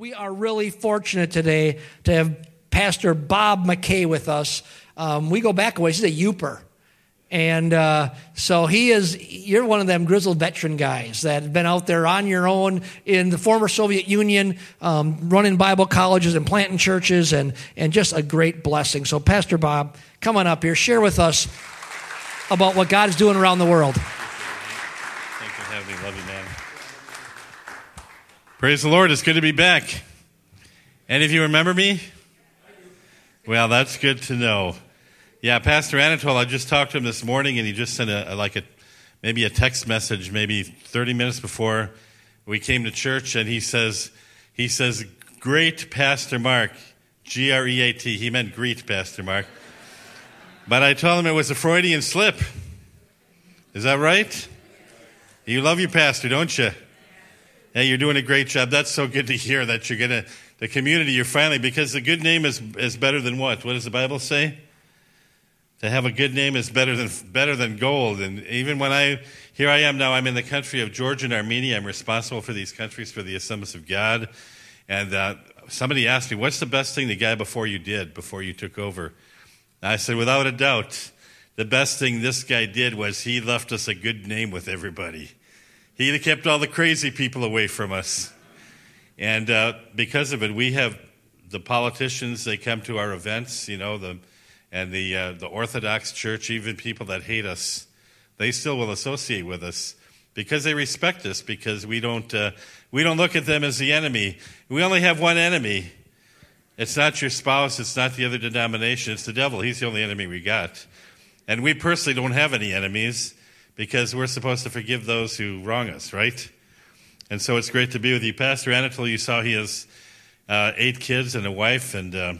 we are really fortunate today to have Pastor Bob McKay with us. Um, we go back a ways. He's a Yooper. And uh, so he is, you're one of them grizzled veteran guys that have been out there on your own in the former Soviet Union, um, running Bible colleges and planting churches, and, and just a great blessing. So, Pastor Bob, come on up here, share with us about what God is doing around the world. Thanks for having me. Love you, man. Praise the Lord. It's good to be back. Any of you remember me? Well, that's good to know. Yeah, Pastor Anatole, I just talked to him this morning, and he just sent a, like a maybe a text message, maybe 30 minutes before we came to church, and he says, he says, "Great Pastor Mark, G R E A T. He meant greet Pastor Mark, but I told him it was a Freudian slip. Is that right? You love your pastor, don't you? Hey, you're doing a great job. That's so good to hear that you're gonna the community you're finally because the good name is is better than what? What does the Bible say? To have a good name is better than better than gold. And even when I here I am now, I'm in the country of Georgia and Armenia. I'm responsible for these countries for the Assemblies of God. And uh, somebody asked me, "What's the best thing the guy before you did before you took over?" And I said, without a doubt, the best thing this guy did was he left us a good name with everybody. He kept all the crazy people away from us. And uh, because of it, we have the politicians, they come to our events, you know, the and the, uh, the Orthodox Church, even people that hate us, they still will associate with us because they respect us, because we don't, uh, we don't look at them as the enemy. We only have one enemy. It's not your spouse, it's not the other denomination, it's the devil. He's the only enemy we got. And we personally don't have any enemies because we're supposed to forgive those who wrong us, right? And so it's great to be with you. Pastor Anatole, you saw he has uh, eight kids and a wife, and uh,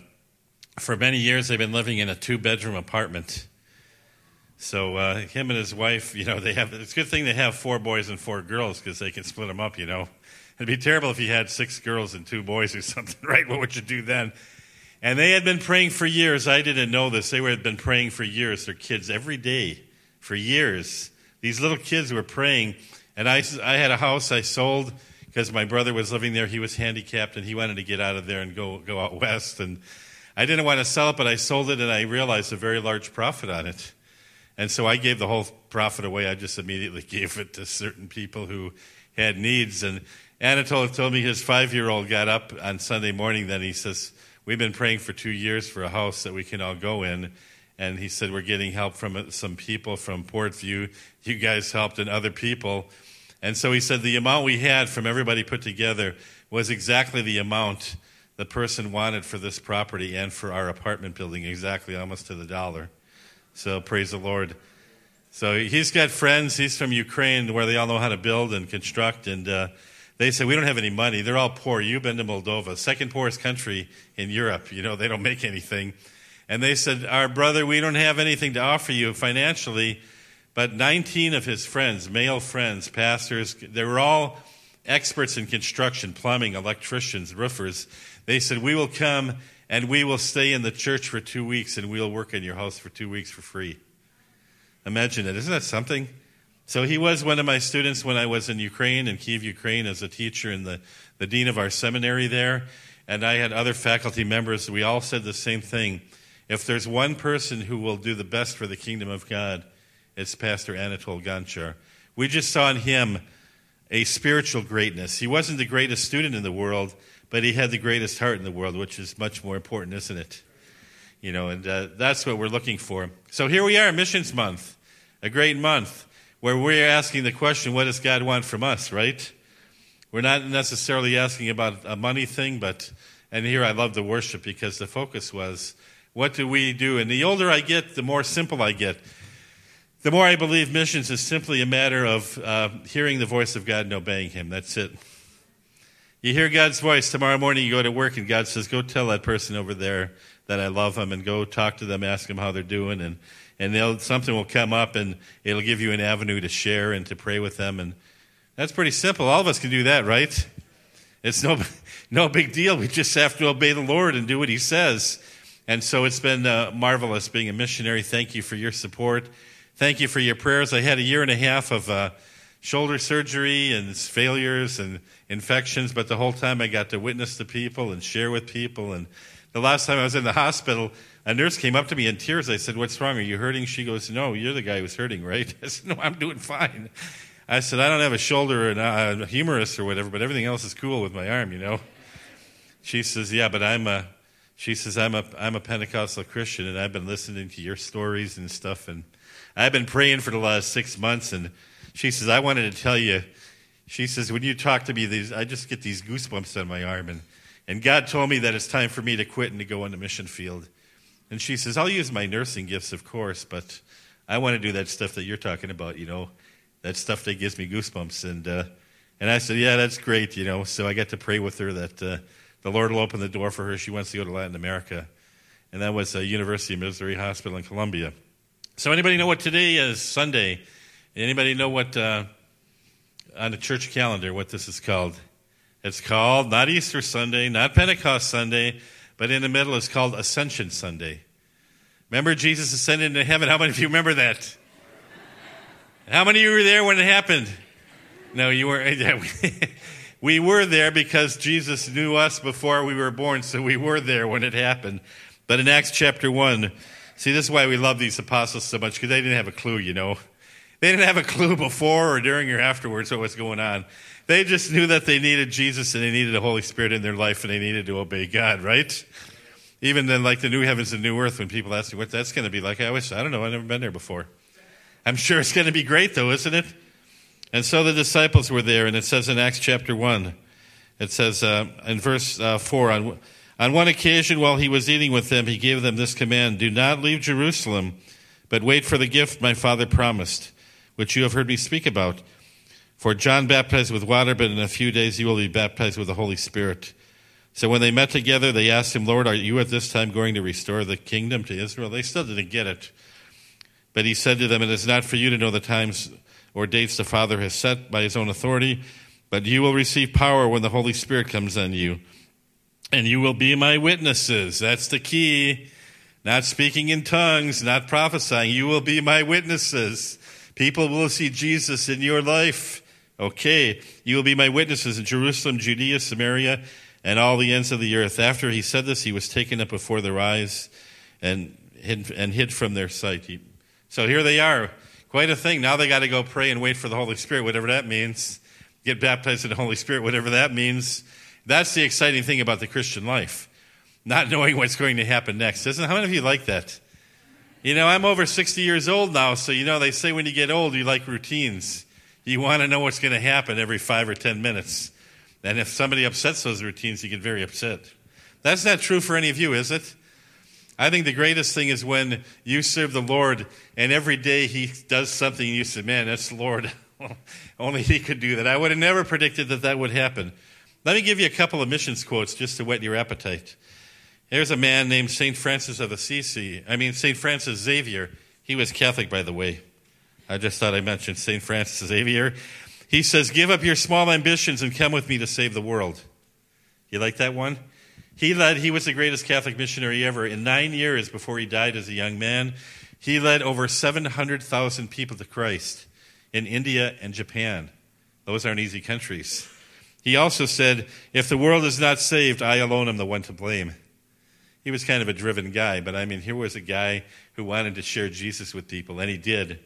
for many years they've been living in a two bedroom apartment. So uh, him and his wife, you know, they have. It's a good thing they have four boys and four girls because they can split them up. You know, it'd be terrible if you had six girls and two boys or something, right? What would you do then? And they had been praying for years. I didn't know this. They had been praying for years. Their kids every day for years. These little kids were praying. And I, I had a house I sold because my brother was living there. He was handicapped and he wanted to get out of there and go, go out west. And I didn't want to sell it, but I sold it and I realized a very large profit on it. And so I gave the whole profit away. I just immediately gave it to certain people who had needs. And Anatole told me his five year old got up on Sunday morning. Then he says, We've been praying for two years for a house that we can all go in. And he said, We're getting help from some people from Portview. You guys helped and other people. And so he said, The amount we had from everybody put together was exactly the amount the person wanted for this property and for our apartment building, exactly almost to the dollar. So praise the Lord. So he's got friends. He's from Ukraine where they all know how to build and construct. And uh, they say, We don't have any money. They're all poor. You've been to Moldova, second poorest country in Europe. You know, they don't make anything. And they said, Our brother, we don't have anything to offer you financially. But 19 of his friends, male friends, pastors, they were all experts in construction, plumbing, electricians, roofers. They said, We will come and we will stay in the church for two weeks and we'll work in your house for two weeks for free. Imagine it. Isn't that something? So he was one of my students when I was in Ukraine, in Kiev, Ukraine, as a teacher and the, the dean of our seminary there. And I had other faculty members. We all said the same thing. If there's one person who will do the best for the kingdom of God, it's Pastor Anatole Gonchar. We just saw in him a spiritual greatness. He wasn't the greatest student in the world, but he had the greatest heart in the world, which is much more important, isn't it? You know, and uh, that's what we're looking for. So here we are, Missions Month, a great month where we're asking the question, what does God want from us, right? We're not necessarily asking about a money thing, but, and here I love the worship because the focus was, what do we do? And the older I get, the more simple I get. The more I believe missions is simply a matter of uh, hearing the voice of God and obeying Him. That's it. You hear God's voice tomorrow morning, you go to work, and God says, Go tell that person over there that I love them, and go talk to them, ask them how they're doing, and, and something will come up, and it'll give you an avenue to share and to pray with them. And that's pretty simple. All of us can do that, right? It's no, no big deal. We just have to obey the Lord and do what He says. And so it's been uh, marvelous being a missionary. Thank you for your support. Thank you for your prayers. I had a year and a half of uh, shoulder surgery and failures and infections, but the whole time I got to witness to people and share with people. And the last time I was in the hospital, a nurse came up to me in tears. I said, What's wrong? Are you hurting? She goes, No, you're the guy who's hurting, right? I said, No, I'm doing fine. I said, I don't have a shoulder and a humerus or whatever, but everything else is cool with my arm, you know? She says, Yeah, but I'm a. She says, I'm a, I'm a Pentecostal Christian, and I've been listening to your stories and stuff, and I've been praying for the last six months, and she says, I wanted to tell you, she says, when you talk to me, these, I just get these goosebumps on my arm. And, and God told me that it's time for me to quit and to go on the mission field. And she says, I'll use my nursing gifts, of course, but I want to do that stuff that you're talking about, you know, that stuff that gives me goosebumps. And, uh, and I said, Yeah, that's great, you know. So I got to pray with her that uh, the Lord will open the door for her. She wants to go to Latin America. And that was a University of Missouri Hospital in Columbia. So anybody know what today is? Sunday. Anybody know what uh, on the church calendar what this is called? It's called not Easter Sunday, not Pentecost Sunday, but in the middle it's called Ascension Sunday. Remember Jesus ascended into heaven? How many of you remember that? How many of you were there when it happened? No, you weren't. we were there because Jesus knew us before we were born, so we were there when it happened. But in Acts chapter 1, see, this is why we love these apostles so much, because they didn't have a clue, you know. They didn't have a clue before or during or afterwards what was going on. They just knew that they needed Jesus and they needed the Holy Spirit in their life and they needed to obey God, right? Even then, like the new heavens and new earth, when people ask me what that's going to be like, I wish, I don't know, I've never been there before. I'm sure it's going to be great, though, isn't it? And so the disciples were there, and it says in Acts chapter 1, it says uh, in verse uh, 4 on, on one occasion while he was eating with them, he gave them this command Do not leave Jerusalem, but wait for the gift my father promised which you have heard me speak about. For John baptized with water, but in a few days you will be baptized with the Holy Spirit. So when they met together, they asked him, Lord, are you at this time going to restore the kingdom to Israel? They still didn't get it. But he said to them, It is not for you to know the times or dates the Father has set by his own authority, but you will receive power when the Holy Spirit comes on you. And you will be my witnesses. That's the key. Not speaking in tongues, not prophesying. You will be my witnesses People will see Jesus in your life. Okay, you will be my witnesses in Jerusalem, Judea, Samaria, and all the ends of the earth. After he said this, he was taken up before their eyes and hid, and hid from their sight. He, so here they are. Quite a thing. Now they got to go pray and wait for the Holy Spirit, whatever that means. Get baptized in the Holy Spirit, whatever that means. That's the exciting thing about the Christian life. Not knowing what's going to happen next. Isn't how many of you like that? You know, I'm over 60 years old now, so you know, they say when you get old, you like routines. You want to know what's going to happen every five or 10 minutes. And if somebody upsets those routines, you get very upset. That's not true for any of you, is it? I think the greatest thing is when you serve the Lord and every day He does something and you say, man, that's the Lord. Only He could do that. I would have never predicted that that would happen. Let me give you a couple of missions quotes just to whet your appetite. There's a man named St. Francis of Assisi. I mean, St. Francis Xavier. He was Catholic, by the way. I just thought I mentioned St. Francis Xavier. He says, Give up your small ambitions and come with me to save the world. You like that one? He led, he was the greatest Catholic missionary ever. In nine years before he died as a young man, he led over 700,000 people to Christ in India and Japan. Those aren't easy countries. He also said, If the world is not saved, I alone am the one to blame he was kind of a driven guy, but I mean, here was a guy who wanted to share Jesus with people, and he did.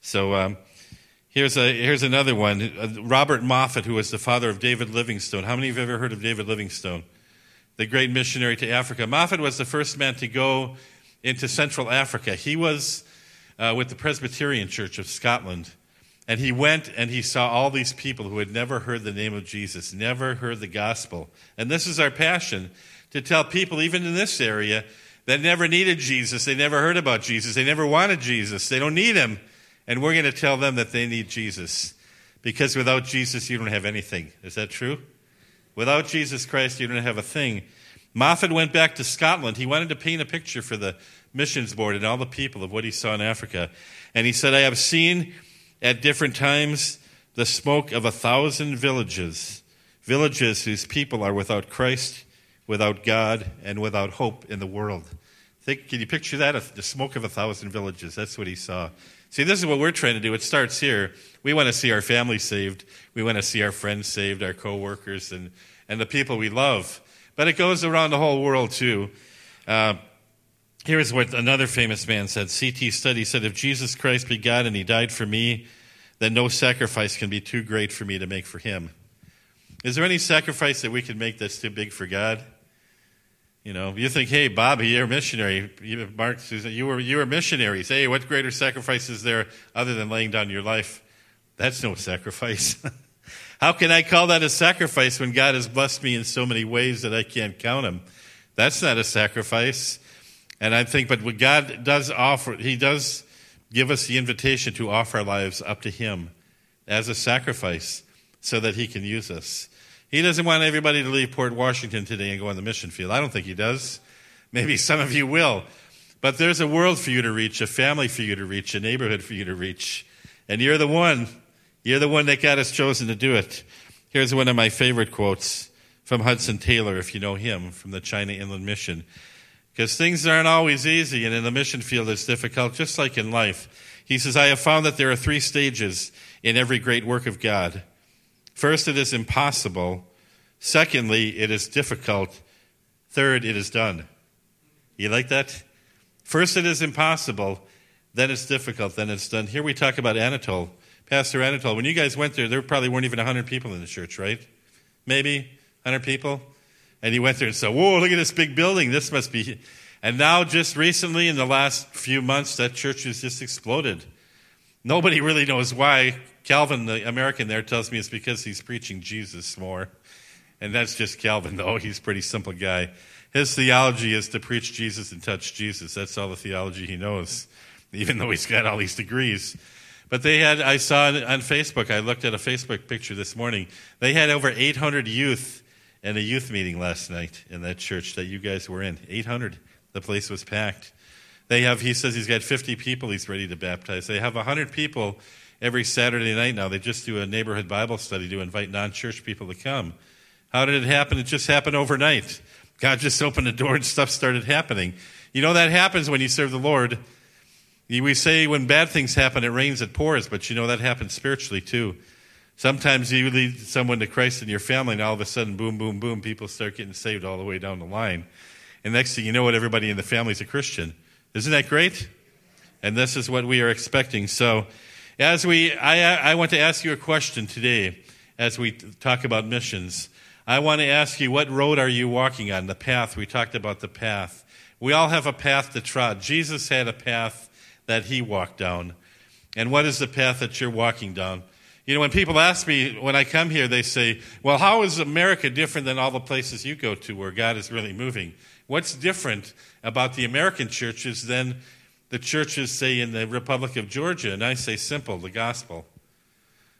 So um, here's, a, here's another one uh, Robert Moffat, who was the father of David Livingstone. How many of you have ever heard of David Livingstone? The great missionary to Africa. Moffat was the first man to go into Central Africa. He was uh, with the Presbyterian Church of Scotland. And he went and he saw all these people who had never heard the name of Jesus, never heard the gospel. And this is our passion to tell people, even in this area, that never needed Jesus. They never heard about Jesus. They never wanted Jesus. They don't need him. And we're going to tell them that they need Jesus. Because without Jesus, you don't have anything. Is that true? Without Jesus Christ, you don't have a thing. Moffat went back to Scotland. He wanted to paint a picture for the missions board and all the people of what he saw in Africa. And he said, I have seen at different times the smoke of a thousand villages, villages whose people are without Christ without God, and without hope in the world. Think, can you picture that? The smoke of a thousand villages. That's what he saw. See, this is what we're trying to do. It starts here. We want to see our family saved. We want to see our friends saved, our coworkers, and, and the people we love. But it goes around the whole world, too. Uh, here's what another famous man said. C.T. Studd said, If Jesus Christ be God and he died for me, then no sacrifice can be too great for me to make for him. Is there any sacrifice that we can make that's too big for God? You know, you think, hey, Bobby, you're a missionary. Mark, Susan, you were, you were missionaries. Hey, what greater sacrifice is there other than laying down your life? That's no sacrifice. How can I call that a sacrifice when God has blessed me in so many ways that I can't count them? That's not a sacrifice. And I think, but what God does offer, He does give us the invitation to offer our lives up to Him as a sacrifice so that He can use us. He doesn't want everybody to leave Port Washington today and go on the mission field. I don't think he does. Maybe some of you will. But there's a world for you to reach, a family for you to reach, a neighborhood for you to reach. And you're the one. You're the one that God has chosen to do it. Here's one of my favorite quotes from Hudson Taylor, if you know him, from the China Inland Mission. Because things aren't always easy, and in the mission field it's difficult, just like in life. He says, I have found that there are three stages in every great work of God. First, it is impossible. Secondly, it is difficult. Third, it is done. You like that? First, it is impossible. Then it's difficult. Then it's done. Here we talk about Anatole. Pastor Anatole, when you guys went there, there probably weren't even 100 people in the church, right? Maybe 100 people? And he went there and said, Whoa, look at this big building. This must be. And now, just recently, in the last few months, that church has just exploded. Nobody really knows why. Calvin, the American there, tells me it's because he's preaching Jesus more. And that's just Calvin, though. He's a pretty simple guy. His theology is to preach Jesus and touch Jesus. That's all the theology he knows, even though he's got all these degrees. But they had, I saw on Facebook, I looked at a Facebook picture this morning. They had over 800 youth in a youth meeting last night in that church that you guys were in. 800. The place was packed. They have, he says he's got 50 people he's ready to baptize. They have 100 people every Saturday night now. They just do a neighborhood Bible study to invite non church people to come. How did it happen? It just happened overnight. God just opened the door and stuff started happening. You know, that happens when you serve the Lord. We say when bad things happen, it rains, it pours, but you know, that happens spiritually too. Sometimes you lead someone to Christ in your family, and all of a sudden, boom, boom, boom, people start getting saved all the way down the line. And next thing you know, what everybody in the family is a Christian. Isn't that great? And this is what we are expecting. So, as we, I, I want to ask you a question today as we talk about missions. I want to ask you, what road are you walking on? The path. We talked about the path. We all have a path to trod. Jesus had a path that he walked down. And what is the path that you're walking down? You know, when people ask me, when I come here, they say, well, how is America different than all the places you go to where God is really moving? What's different about the American churches than the churches, say, in the Republic of Georgia, and I say simple, the gospel.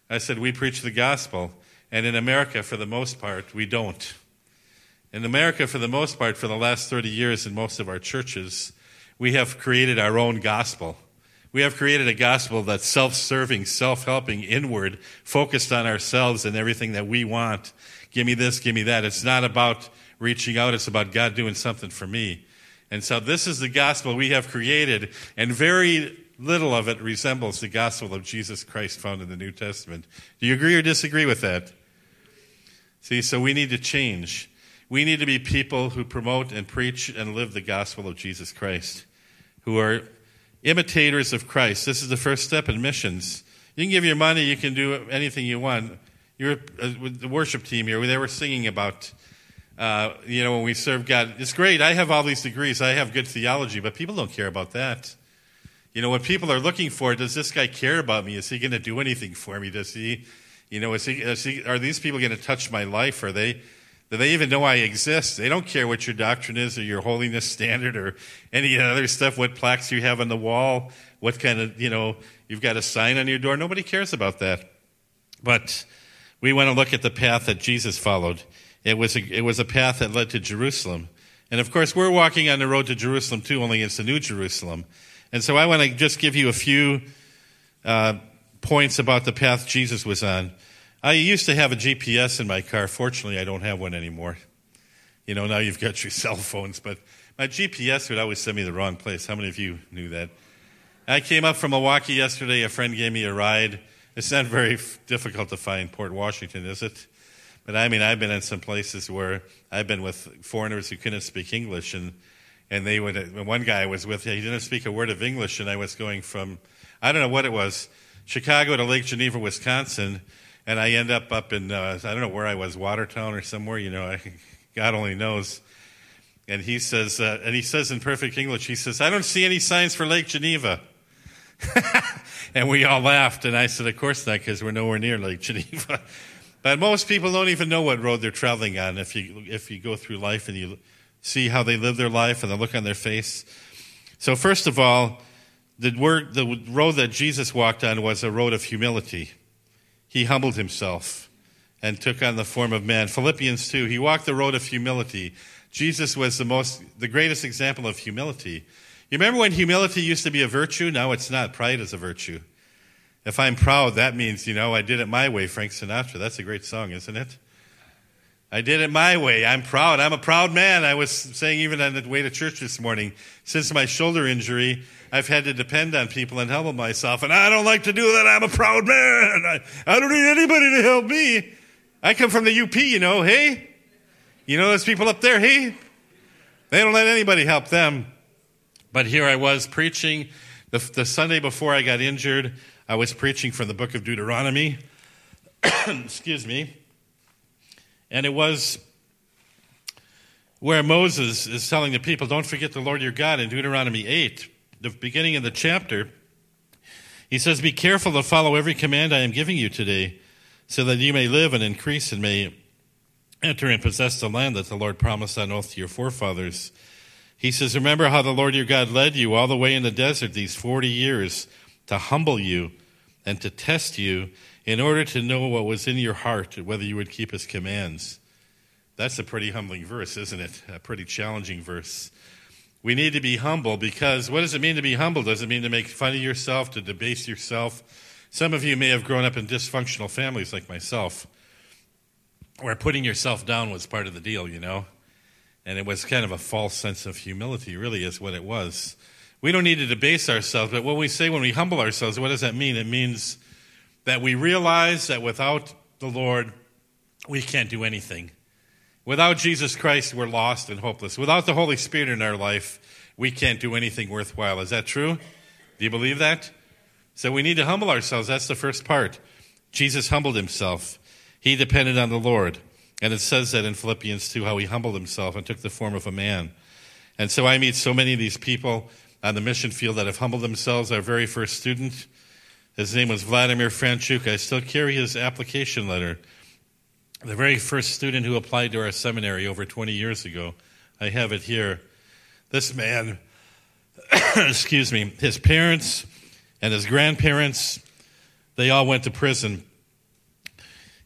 I said, we preach the gospel. And in America, for the most part, we don't. In America, for the most part, for the last 30 years in most of our churches, we have created our own gospel. We have created a gospel that's self serving, self helping, inward, focused on ourselves and everything that we want. Give me this, give me that. It's not about reaching out, it's about God doing something for me. And so this is the gospel we have created, and very little of it resembles the gospel of Jesus Christ found in the New Testament. Do you agree or disagree with that? See, so we need to change. We need to be people who promote and preach and live the gospel of Jesus Christ, who are imitators of Christ. This is the first step in missions. You can give your money, you can do anything you want. You're uh, with the worship team here, they were singing about uh, you know, when we serve God, it's great. I have all these degrees. I have good theology, but people don't care about that. You know, what people are looking for, does this guy care about me? Is he going to do anything for me? Does he, you know, is he, is he, are these people going to touch my life? Are they, do they even know I exist? They don't care what your doctrine is or your holiness standard or any other stuff, what plaques you have on the wall, what kind of, you know, you've got a sign on your door. Nobody cares about that. But we want to look at the path that Jesus followed. It was, a, it was a path that led to Jerusalem. And of course, we're walking on the road to Jerusalem too, only it's the New Jerusalem. And so I want to just give you a few uh, points about the path Jesus was on. I used to have a GPS in my car. Fortunately, I don't have one anymore. You know, now you've got your cell phones, but my GPS would always send me the wrong place. How many of you knew that? I came up from Milwaukee yesterday. A friend gave me a ride. It's not very difficult to find Port Washington, is it? But I mean, I've been in some places where I've been with foreigners who couldn't speak English, and and they would. One guy I was with, he didn't speak a word of English, and I was going from, I don't know what it was, Chicago to Lake Geneva, Wisconsin, and I end up up in, uh, I don't know where I was, Watertown or somewhere. You know, I, God only knows. And he says, uh, and he says in perfect English, he says, I don't see any signs for Lake Geneva. and we all laughed, and I said, Of course not, because we're nowhere near Lake Geneva. but most people don't even know what road they're traveling on if you, if you go through life and you see how they live their life and the look on their face. So, first of all, the, word, the road that Jesus walked on was a road of humility. He humbled himself and took on the form of man. Philippians 2, he walked the road of humility. Jesus was the most, the greatest example of humility. You remember when humility used to be a virtue? Now it's not. Pride is a virtue. If I'm proud, that means, you know, I did it my way, Frank Sinatra. That's a great song, isn't it? I did it my way. I'm proud. I'm a proud man. I was saying even on the way to church this morning, since my shoulder injury, I've had to depend on people and help myself. And I don't like to do that. I'm a proud man. I, I don't need anybody to help me. I come from the UP, you know, hey? You know those people up there, hey? They don't let anybody help them. But here I was preaching. The, the Sunday before I got injured, I was preaching from the book of Deuteronomy. Excuse me. And it was where Moses is telling the people, don't forget the Lord your God in Deuteronomy 8, the beginning of the chapter. He says, Be careful to follow every command I am giving you today, so that you may live and increase and may enter and possess the land that the Lord promised on oath to your forefathers. He says, Remember how the Lord your God led you all the way in the desert these 40 years to humble you and to test you in order to know what was in your heart, whether you would keep his commands. That's a pretty humbling verse, isn't it? A pretty challenging verse. We need to be humble because what does it mean to be humble? Does it mean to make fun of yourself, to debase yourself? Some of you may have grown up in dysfunctional families like myself, where putting yourself down was part of the deal, you know? And it was kind of a false sense of humility, really, is what it was. We don't need to debase ourselves, but what we say when we humble ourselves, what does that mean? It means that we realize that without the Lord, we can't do anything. Without Jesus Christ, we're lost and hopeless. Without the Holy Spirit in our life, we can't do anything worthwhile. Is that true? Do you believe that? So we need to humble ourselves. That's the first part. Jesus humbled himself, he depended on the Lord. And it says that in Philippians 2 how he humbled himself and took the form of a man. And so I meet so many of these people on the mission field that have humbled themselves. Our very first student, his name was Vladimir Franchuk. I still carry his application letter. The very first student who applied to our seminary over 20 years ago. I have it here. This man, excuse me, his parents and his grandparents, they all went to prison.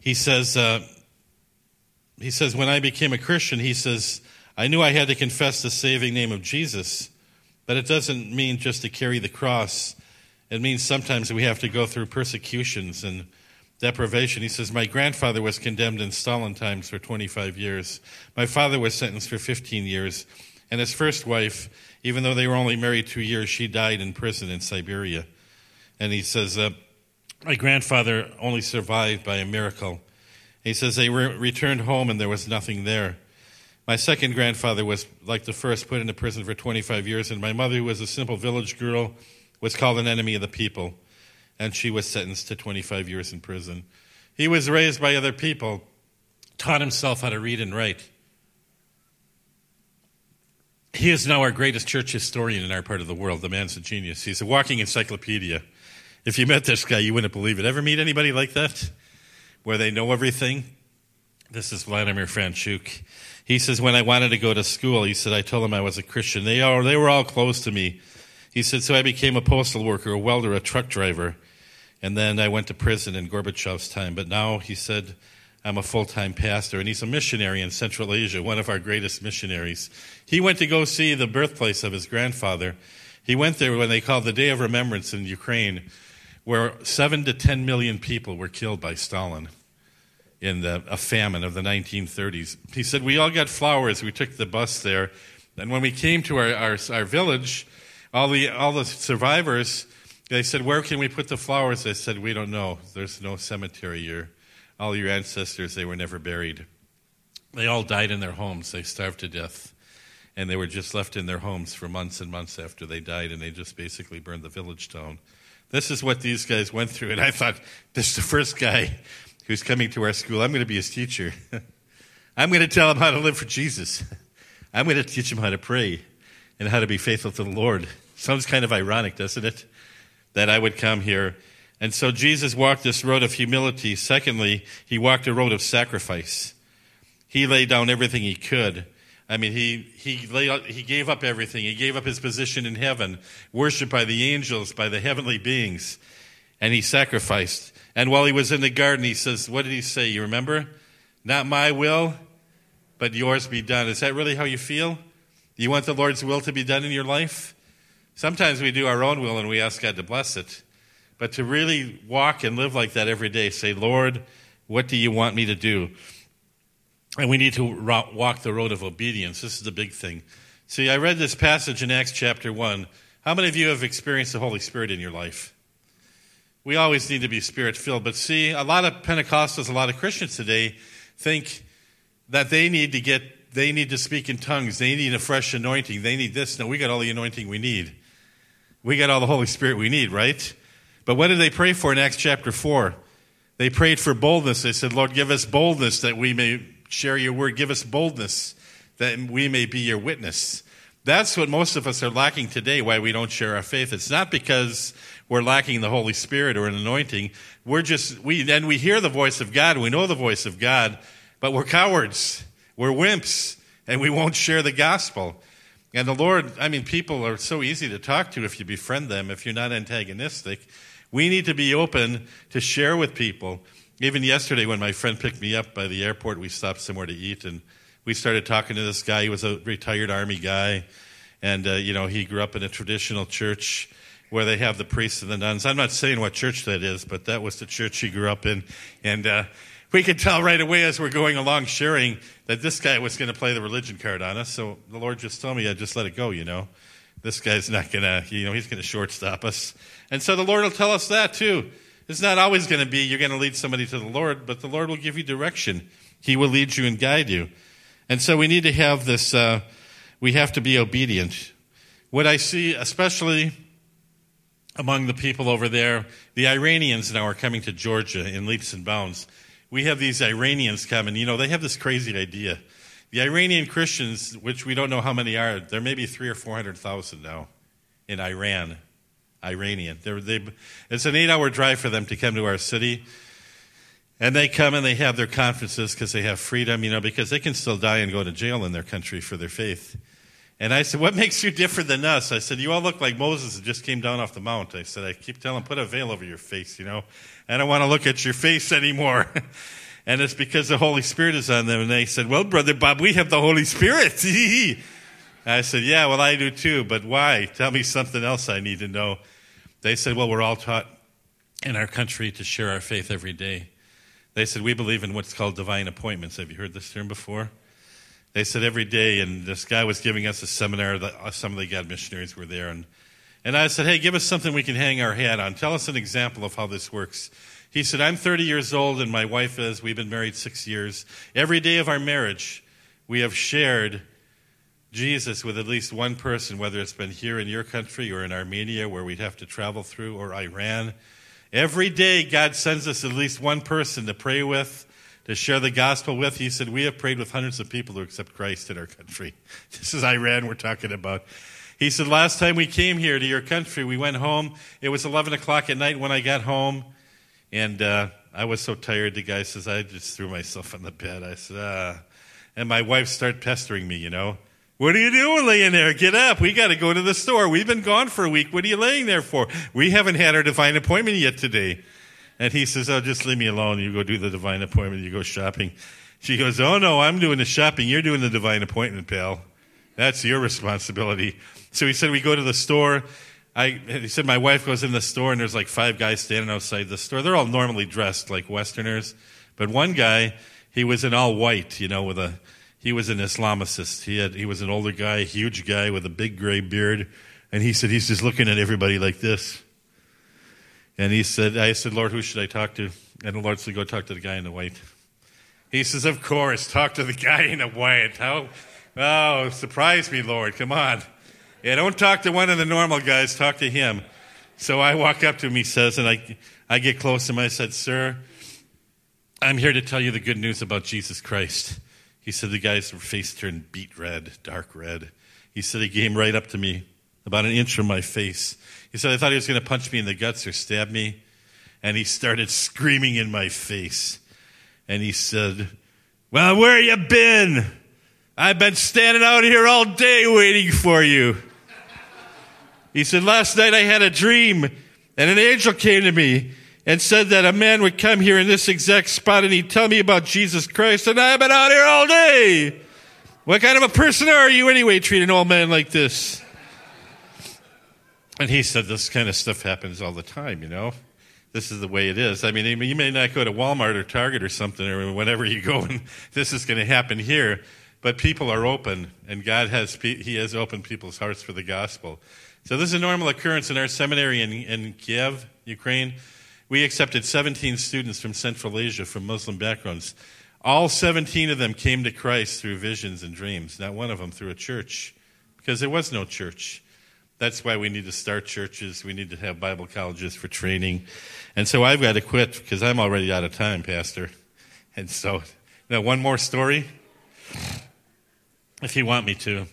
He says, uh, he says, when I became a Christian, he says, I knew I had to confess the saving name of Jesus, but it doesn't mean just to carry the cross. It means sometimes we have to go through persecutions and deprivation. He says, My grandfather was condemned in Stalin times for 25 years. My father was sentenced for 15 years. And his first wife, even though they were only married two years, she died in prison in Siberia. And he says, uh, My grandfather only survived by a miracle. He says they re- returned home and there was nothing there. My second grandfather was, like the first, put into prison for 25 years, and my mother, who was a simple village girl, was called an enemy of the people, and she was sentenced to 25 years in prison. He was raised by other people, taught himself how to read and write. He is now our greatest church historian in our part of the world. The man's a genius. He's a walking encyclopedia. If you met this guy, you wouldn't believe it. Ever meet anybody like that? Where they know everything? This is Vladimir Franchuk. He says, when I wanted to go to school, he said, I told him I was a Christian. They, are, they were all close to me. He said, so I became a postal worker, a welder, a truck driver. And then I went to prison in Gorbachev's time. But now, he said, I'm a full time pastor. And he's a missionary in Central Asia, one of our greatest missionaries. He went to go see the birthplace of his grandfather. He went there when they called the Day of Remembrance in Ukraine, where seven to ten million people were killed by Stalin in the, a famine of the 1930s. He said, We all got flowers. We took the bus there. And when we came to our, our, our village, all the all the survivors, they said, "Where can we put the flowers?" They said, "We don't know. There's no cemetery. Your all your ancestors, they were never buried. They all died in their homes. They starved to death." And they were just left in their homes for months and months after they died, and they just basically burned the village down. This is what these guys went through, and I thought, this is the first guy who's coming to our school. I'm going to be his teacher. I'm going to tell him how to live for Jesus. I'm going to teach him how to pray and how to be faithful to the Lord. Sounds kind of ironic, doesn't it? That I would come here. And so Jesus walked this road of humility. Secondly, he walked a road of sacrifice. He laid down everything he could. I mean, he, he, lay, he gave up everything. He gave up his position in heaven, worshiped by the angels, by the heavenly beings, and he sacrificed. And while he was in the garden, he says, What did he say? You remember? Not my will, but yours be done. Is that really how you feel? You want the Lord's will to be done in your life? Sometimes we do our own will and we ask God to bless it. But to really walk and live like that every day, say, Lord, what do you want me to do? And we need to walk the road of obedience. This is the big thing. See, I read this passage in Acts chapter 1. How many of you have experienced the Holy Spirit in your life? We always need to be spirit filled. But see, a lot of Pentecostals, a lot of Christians today think that they need to get they need to speak in tongues. They need a fresh anointing. They need this. No, we got all the anointing we need. We got all the Holy Spirit we need, right? But what did they pray for in Acts chapter 4? They prayed for boldness. They said, Lord, give us boldness that we may share your word. Give us boldness that we may be your witness. That's what most of us are lacking today, why we don't share our faith. It's not because we're lacking the Holy Spirit or an anointing. We're just, we, and we hear the voice of God, we know the voice of God, but we're cowards. We're wimps and we won't share the gospel. And the Lord, I mean, people are so easy to talk to if you befriend them, if you're not antagonistic. We need to be open to share with people. Even yesterday, when my friend picked me up by the airport, we stopped somewhere to eat and we started talking to this guy. He was a retired Army guy. And, uh, you know, he grew up in a traditional church where they have the priests and the nuns. I'm not saying what church that is, but that was the church he grew up in. And uh, we could tell right away as we're going along sharing that this guy was going to play the religion card on us. So the Lord just told me, I just let it go, you know. This guy's not going to, you know, he's going to shortstop us. And so the Lord will tell us that too. It's not always going to be you're going to lead somebody to the Lord, but the Lord will give you direction. He will lead you and guide you. And so we need to have this, uh, we have to be obedient. What I see, especially among the people over there, the Iranians now are coming to Georgia in leaps and bounds we have these Iranians coming. You know, they have this crazy idea. The Iranian Christians, which we don't know how many are, there may be three or four hundred thousand now in Iran. Iranian. They, it's an eight-hour drive for them to come to our city, and they come and they have their conferences because they have freedom. You know, because they can still die and go to jail in their country for their faith. And I said, What makes you different than us? I said, You all look like Moses that just came down off the mount. I said, I keep telling put a veil over your face, you know. I don't want to look at your face anymore. and it's because the Holy Spirit is on them. And they said, Well, Brother Bob, we have the Holy Spirit. I said, Yeah, well, I do too, but why? Tell me something else I need to know. They said, Well, we're all taught in our country to share our faith every day. They said, We believe in what's called divine appointments. Have you heard this term before? They said every day, and this guy was giving us a seminar. That uh, some of the God missionaries were there, and and I said, "Hey, give us something we can hang our hat on. Tell us an example of how this works." He said, "I'm 30 years old, and my wife is. We've been married six years. Every day of our marriage, we have shared." Jesus with at least one person, whether it's been here in your country or in Armenia, where we'd have to travel through, or Iran. Every day, God sends us at least one person to pray with, to share the gospel with. He said, We have prayed with hundreds of people to accept Christ in our country. This is Iran we're talking about. He said, Last time we came here to your country, we went home. It was 11 o'clock at night when I got home. And uh, I was so tired. The guy says, I just threw myself on the bed. I said, Ah. And my wife started pestering me, you know. What are you doing laying there? Get up. We got to go to the store. We've been gone for a week. What are you laying there for? We haven't had our divine appointment yet today. And he says, Oh, just leave me alone. You go do the divine appointment. You go shopping. She goes, Oh, no, I'm doing the shopping. You're doing the divine appointment, pal. That's your responsibility. So he said, We go to the store. I, he said, My wife goes in the store, and there's like five guys standing outside the store. They're all normally dressed like Westerners. But one guy, he was in all white, you know, with a, he was an Islamicist. He had, he was an older guy, huge guy with a big gray beard, And he said, he's just looking at everybody like this. And he said, I said, Lord, who should I talk to? And the Lord said, go talk to the guy in the white. He says, of course, talk to the guy in the white. How, oh, surprise me, Lord. Come on. Yeah, don't talk to one of the normal guys. Talk to him. So I walk up to him, he says, and I, I get close to him. I said, sir, I'm here to tell you the good news about Jesus Christ. He said the guy's face turned beet red, dark red. He said he came right up to me, about an inch from my face. He said I thought he was going to punch me in the guts or stab me. And he started screaming in my face. And he said, Well, where have you been? I've been standing out here all day waiting for you. He said, Last night I had a dream, and an angel came to me and said that a man would come here in this exact spot and he'd tell me about Jesus Christ, and I've been out here all day. What kind of a person are you anyway, treating an old man like this? And he said, This kind of stuff happens all the time, you know? This is the way it is. I mean, you may not go to Walmart or Target or something, or whenever you go, and this is going to happen here. But people are open, and God has, He has opened people's hearts for the gospel. So this is a normal occurrence in our seminary in, in Kiev, Ukraine. We accepted 17 students from Central Asia from Muslim backgrounds. All 17 of them came to Christ through visions and dreams, not one of them through a church, because there was no church. That's why we need to start churches. We need to have Bible colleges for training. And so I've got to quit because I'm already out of time, Pastor. And so, now one more story, if you want me to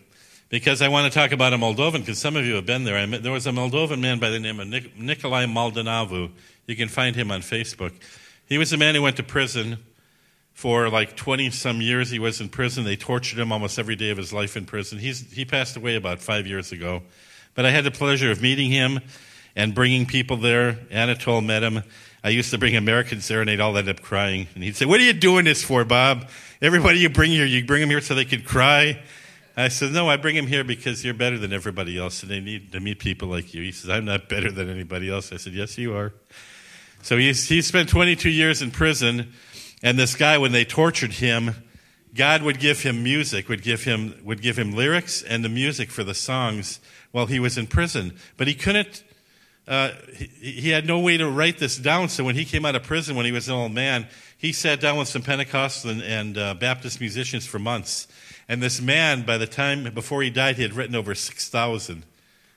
because I want to talk about a Moldovan, because some of you have been there. Met, there was a Moldovan man by the name of Nik- Nikolai Maldanavu. You can find him on Facebook. He was a man who went to prison for like 20 some years. He was in prison. They tortured him almost every day of his life in prison. He's, he passed away about five years ago. But I had the pleasure of meeting him and bringing people there. Anatole met him. I used to bring and they'd all end up crying. And he'd say, What are you doing this for, Bob? Everybody you bring here, you bring them here so they could cry. I said, No, I bring him here because you're better than everybody else, and they need to meet people like you. He says, I'm not better than anybody else. I said, Yes, you are. So he, he spent 22 years in prison, and this guy, when they tortured him, God would give him music, would give him, would give him lyrics and the music for the songs while he was in prison. But he couldn't, uh, he, he, had no way to write this down. So when he came out of prison, when he was an old man, he sat down with some Pentecostal and, and uh, Baptist musicians for months. And this man, by the time before he died, he had written over 6,000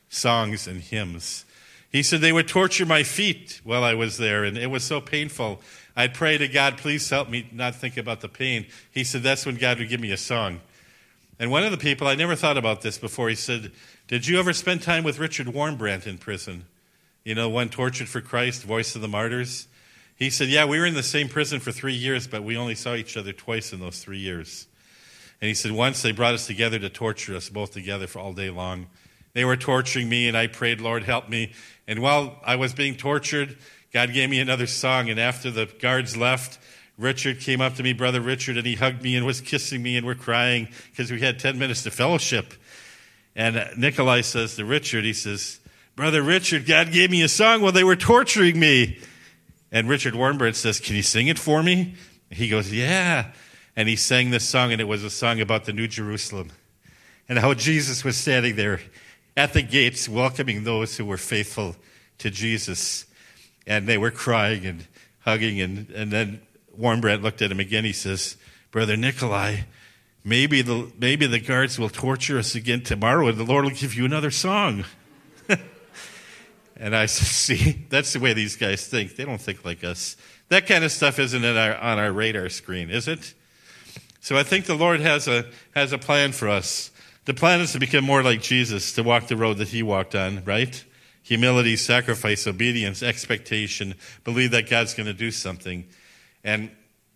songs and hymns. He said, They would torture my feet while I was there, and it was so painful. I'd pray to God, please help me not think about the pain. He said, That's when God would give me a song. And one of the people, I never thought about this before, he said, Did you ever spend time with Richard Wurmbrand in prison? You know, one tortured for Christ, voice of the martyrs? He said, Yeah, we were in the same prison for three years, but we only saw each other twice in those three years. And he said, Once they brought us together to torture us both together for all day long. They were torturing me, and I prayed, Lord, help me. And while I was being tortured, God gave me another song. And after the guards left, Richard came up to me, Brother Richard, and he hugged me and was kissing me, and we're crying because we had 10 minutes to fellowship. And Nikolai says to Richard, he says, Brother Richard, God gave me a song while they were torturing me. And Richard Wurmbrand says, Can you sing it for me? He goes, Yeah and he sang this song, and it was a song about the New Jerusalem and how Jesus was standing there at the gates welcoming those who were faithful to Jesus. And they were crying and hugging. And, and then Wurmbrand looked at him again. He says, Brother Nikolai, maybe the, maybe the guards will torture us again tomorrow and the Lord will give you another song. and I said, See, that's the way these guys think. They don't think like us. That kind of stuff isn't our, on our radar screen, is it? So I think the Lord has a, has a plan for us. The plan is to become more like Jesus, to walk the road that he walked on, right? Humility, sacrifice, obedience, expectation, believe that God's going to do something. And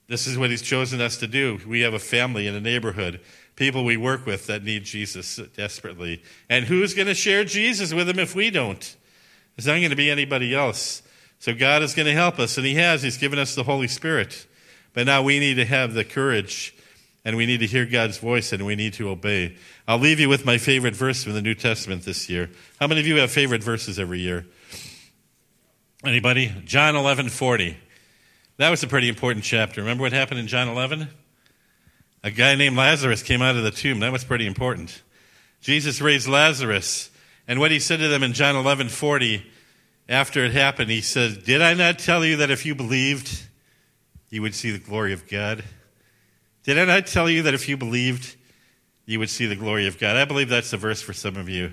this is what he's chosen us to do. We have a family in a neighborhood, people we work with that need Jesus desperately. And who's going to share Jesus with them if we don't? It's not going to be anybody else. So God is going to help us, and He has. He's given us the Holy Spirit. But now we need to have the courage and we need to hear God's voice and we need to obey. I'll leave you with my favorite verse from the New Testament this year. How many of you have favorite verses every year? Anybody? John 11 40. That was a pretty important chapter. Remember what happened in John 11? A guy named Lazarus came out of the tomb. That was pretty important. Jesus raised Lazarus, And what he said to them in John 11 40, after it happened, he said, Did I not tell you that if you believed, you would see the glory of God? Did I not tell you that if you believed, you would see the glory of God? I believe that's the verse for some of you.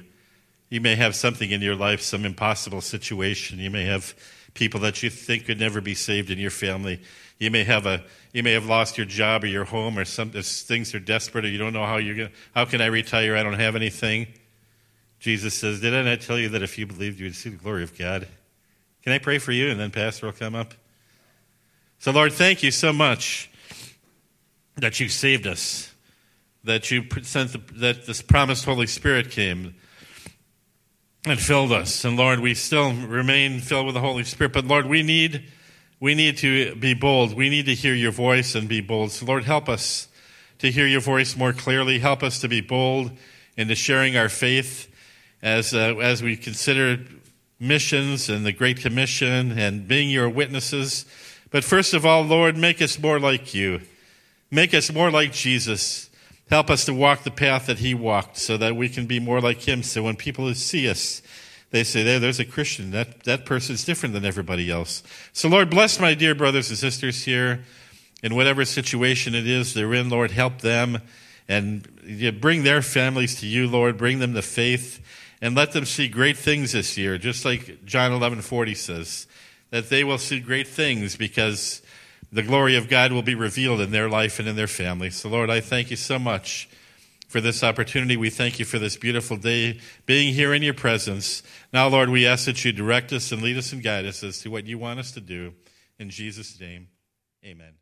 You may have something in your life, some impossible situation. You may have people that you think could never be saved in your family. You may have a you may have lost your job or your home or some things are desperate or you don't know how you're going to how can I retire? I don't have anything. Jesus says, Didn't I tell you that if you believed you would see the glory of God? Can I pray for you and then Pastor will come up? So Lord, thank you so much that you saved us, that you sent the, that this promised Holy Spirit came and filled us. And Lord, we still remain filled with the Holy Spirit, but Lord, we need we need to be bold. We need to hear your voice and be bold. So Lord, help us to hear your voice more clearly. Help us to be bold into sharing our faith as uh, as we consider missions and the Great Commission and being your witnesses. But first of all, Lord, make us more like you. Make us more like Jesus. Help us to walk the path that he walked so that we can be more like him. So when people see us, they say, there, there's a Christian. That, that person's different than everybody else. So Lord, bless my dear brothers and sisters here in whatever situation it is they're in. Lord, help them and bring their families to you, Lord. Bring them the faith and let them see great things this year, just like John 11 40 says, that they will see great things because the glory of God will be revealed in their life and in their family. So, Lord, I thank you so much for this opportunity. We thank you for this beautiful day being here in your presence. Now, Lord, we ask that you direct us and lead us and guide us as to what you want us to do. In Jesus' name, amen.